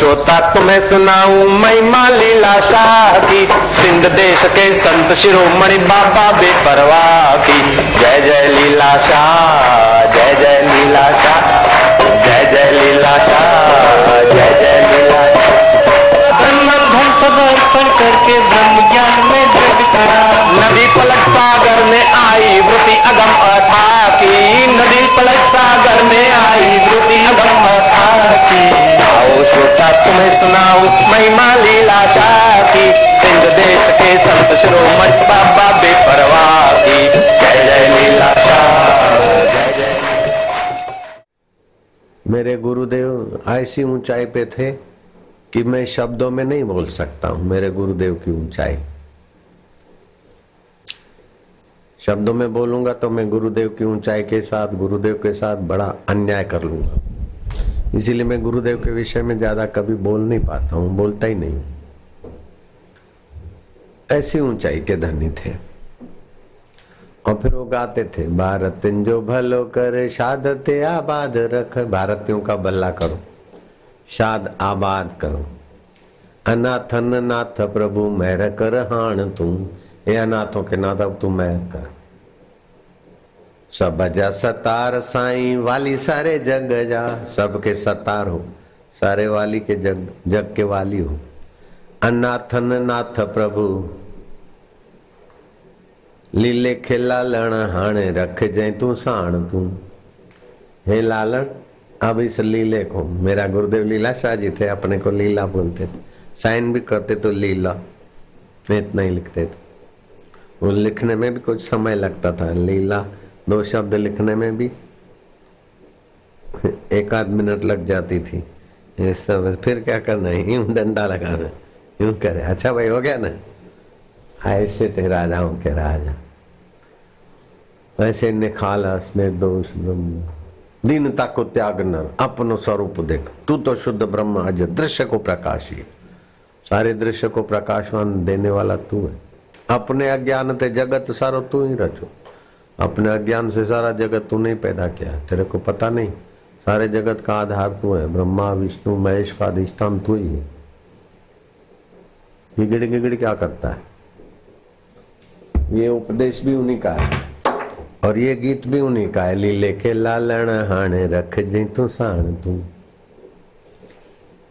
श्रोता तुम्हें सुनाऊं महिमा लीला शाह की सिंध देश के संत शिरोमणि बाबा बेपरवाह की। जय जय लीला शाह जय जय लीला शाह जय जय लीला शाह जय जय लीला धन धन सब अर्पण करके ब्रह्म ज्ञान में जग करा। नदी पलक सागर में आई वृति अगम अथा की। नदी पलक सागर में आई वृति श्रोता तुम्हें सुनाऊं, महिमा लीला शाह सिंध देश के संत शिरोमणि बाबा बेपरवाह। जय जय लीला शाह मेरे गुरुदेव, ऐसी ऊंचाई पे थे कि मैं शब्दों में नहीं बोल सकता हूँ, मेरे गुरुदेव की ऊंचाई। शब्दों में बोलूँगा तो मैं गुरुदेव की ऊंचाई के साथ, गुरुदेव के साथ बड़ा अन्याय कर लूँगा। इसीलिए मैं गुरुदेव के विषय में ज़्यादा कभी बोल नहीं पाता हूँ, बोलता ही नहीं ऐसी ऊंचाई के धनी थे। और फिर वो गाते थे, भारत जो भलो करे शादते आबाद रख। भारतीयों का भला करो, शाद आबाद करो। अनाथन नाथ प्रभु मैर कर हाण तू। ये अनाथों के नाथ अब तू मैर कर। सब जा सतार साईं वाली सारे जग जा। सबके सतार हो, सारे वाली के जग जग के वाली हो। अनाथन नाथ प्रभु, लीले खे लालण हाणे रख जय तू, साण तू। हे लालण, अब इस लीले को, मेरा गुरुदेव लीला शाह जी थे, अपने को लीला बोलते थे। साइन भी करते तो लीला, इतना ही लिखते थे। वो लिखने में भी कुछ समय लगता था। लीला दो शब्द लिखने में भी एक आध मिनट लग जाती थी। ये सब, फिर क्या करना है? यूँ डंडा लगाना, यूँ करे। अच्छा भाई, हो गया ना? ऐसे थे राजाओं के राजा। ऐसे निखालस निर्दोष ब्रह्म दीनता को त्याग नर अपनो स्वरूप देख। तू तो शुद्ध ब्रह्म अज दृश्य को प्रकाशी सारे दृश्य को प्रकाशवान देने वाला तू है। अपने अज्ञान ते जगत सारो तू ही रचो। अपने अज्ञान से सारा जगत तू नहीं पैदा किया तेरे को पता नहीं, सारे जगत का आधार तू है। ब्रह्मा, विष्णु, महेश का अधिष्ठान तू ही है। गिगड़ गिगड़ क्या करता है? ये उपदेश भी उन्हीं का है और ये गीत भी उन्हीं का है। लीले के लालण हाणे रख जी तू साण तू।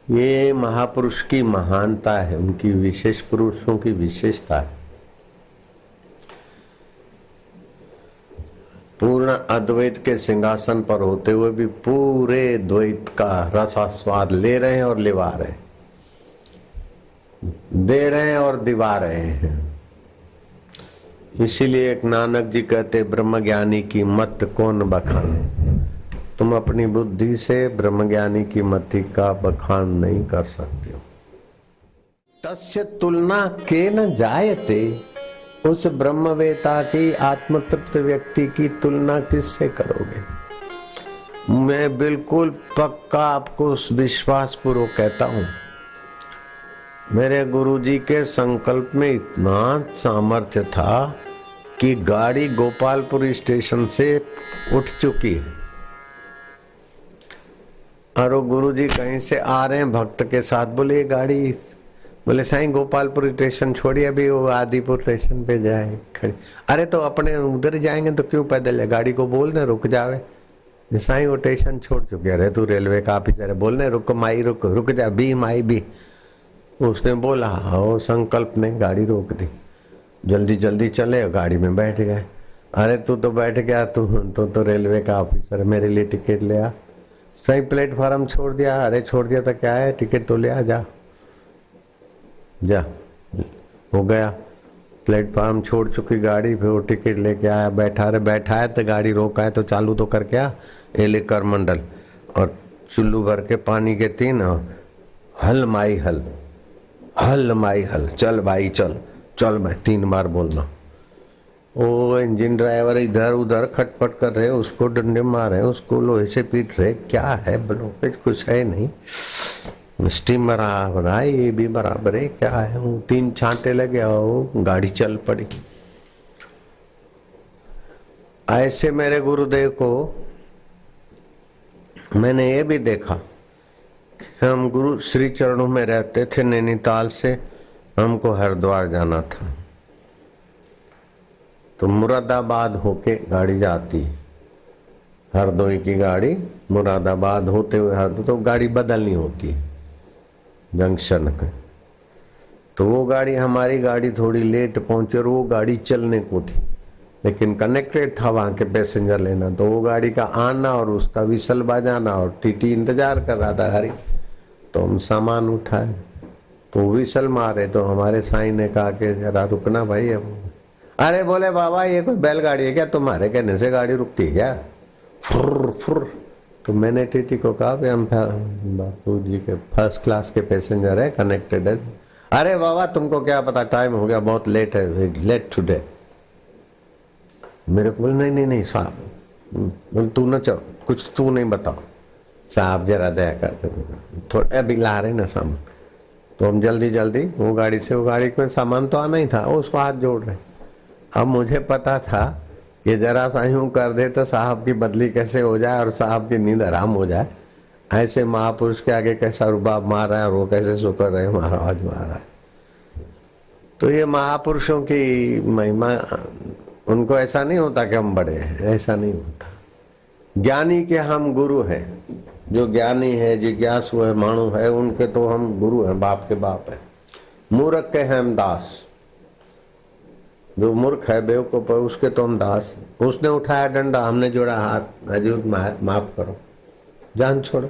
ये महापुरुष की महानता है, उनकी विशेष पुरुषों की विशेषता है। अद्वैत के सिंहासन पर होते हुए भी पूरे द्वैत का रसास्वाद ले रहे हैं और लिवा रहे हैं। दे रहे हैं और दिवा रहे हैं। इसीलिए एक नानक जी कहते ब्रह्म ज्ञानी की मत कौन बखाने? तुम अपनी बुद्धि से ब्रह्म ज्ञानी की मति का बखान नहीं कर सकते हो। तस्य तुलना के न जायते उस ब्रह्मवेता की आत्मतृप्त व्यक्ति की तुलना किससे करोगे? मैं बिल्कुल पक्का आपको विश्वास पूर्वक कहता हूँ। मेरे गुरुजी के संकल्प में इतना सामर्थ्य था कि गाड़ी गोपालपुर स्टेशन से उठ चुकी है। और वो गुरुजी कहीं से आ रहे हैं, भक्त के साथ बोले गाड़ी बोले साईं गोपालपुर स्टेशन छोड़िए अभी वो आदिपुर स्टेशन पे जाए खड़ी। अरे तो अपने उधर जाएँगे तो क्यों पैदल है? गाड़ी को बोल रहे रुक जावे। साईं वो स्टेशन छोड़ चुके अरे तू रेलवे का ऑफिसर है बोलने रुक माई रुक रुक जा बी माई बी। उसने बोला वो संकल्प ने गाड़ी रोक दी। जल्दी जल्दी चले गाड़ी में बैठ गए। अरे तू तो बैठ गया तू तो, तो रेलवे का ऑफिसर मेरे लिए टिकट ले आ। सही प्लेटफार्म छोड़ दिया अरे छोड़ दिया तो क्या है? टिकट तो ले आ जा। जा। हो गया। प्लेटफार्म छोड़ चुकी गाड़ी, फिर वो टिकट लेके आया, बैठा। रहे बैठा है तो गाड़ी रोका है तो चालू तो कर क्या ये ले कर मंडल। और चुल्लू भर के पानी के तीन हल माई हल। हल माई हल। चल भाई, चल। चल भाई तीन बार बोलना वो इंजन ड्राइवर इधर उधर खटपट कर रहे उसको डंडे मार रहे उसको लोहे से पीट रहे क्या है ब्लॉकेज? कुछ है नहीं। स्टीम बराबर है ये भी बराबर है, क्या है? वो तीन छांटे लगे वो गाड़ी चल पड़ी। ऐसे मेरे गुरुदेव को मैंने ये भी देखा हम गुरु, श्री चरणों में रहते थे, नैनीताल से हमको हरिद्वार जाना था। तो मुरादाबाद होके गाड़ी जाती हरदोई की गाड़ी मुरादाबाद होते हुए हरदोई तो गाड़ी बदलनी होती है। जंक्शन पे। तो वो गाड़ी, हमारी गाड़ी थोड़ी लेट पहुँची और वो गाड़ी चलने को थी। लेकिन कनेक्टेड था वहाँ के पैसेंजर लेना तो वो गाड़ी का आना और उसका विसल बजाना और टीटी इंतज़ार कर रहा था, हरी। तो हम सामान उठाए। तो विसल मारे तो हमारे साईं ने कहा कि, जरा रुकना भाई अब। अरे बोले बाबा, ये कोई बैलगाड़ी है क्या? तुम्हारे कहने से गाड़ी रुकती है क्या? फुर फुर तो मैंने टीटी को कहा हम बापू जी के फ़र्स्ट क्लास के पैसेंजर है कनेक्टेड है। अरे बाबा, तुमको क्या पता टाइम हो गया, बहुत लेट है लेट टुडे मेरे को बोले, नहीं नहीं नहीं, साहब, बोले, तू न चल, कुछ तू नहीं बताओ। साहब जरा दया करते थोड़ा, अभी ला रहे ना सामान। तो हम जल्दी जल्दी, वो गाड़ी से, वो गाड़ी में सामान तो आना ही था उसको हाथ जोड़ रहे अब मुझे पता था कि जरा सा यूँ कर दे तो साहब की बदली कैसे हो जाए और साहब की नींद आराम हो जाए। ऐसे महापुरुष के आगे कैसा रुबाब मार रहा है और वो कैसे शुक्र रहे महाराज महाराज। तो ये महापुरुषों की महिमा, उनको ऐसा नहीं होता कि हम बड़े हैं, ऐसा नहीं होता। ज्ञानी के हम गुरु हैं। जो ज्ञानी है, जिज्ञासु है, माणु है, उनके तो हम गुरु हैं, बाप के बाप है। मूर्ख के हैं हम दास। जो मूर्ख है, बेवकूफ़ है, उसके तो हम दास उसने उठाया डंडा, हमने जोड़ा हाथ। हजूर माफ़ करो। जान छोड़ो।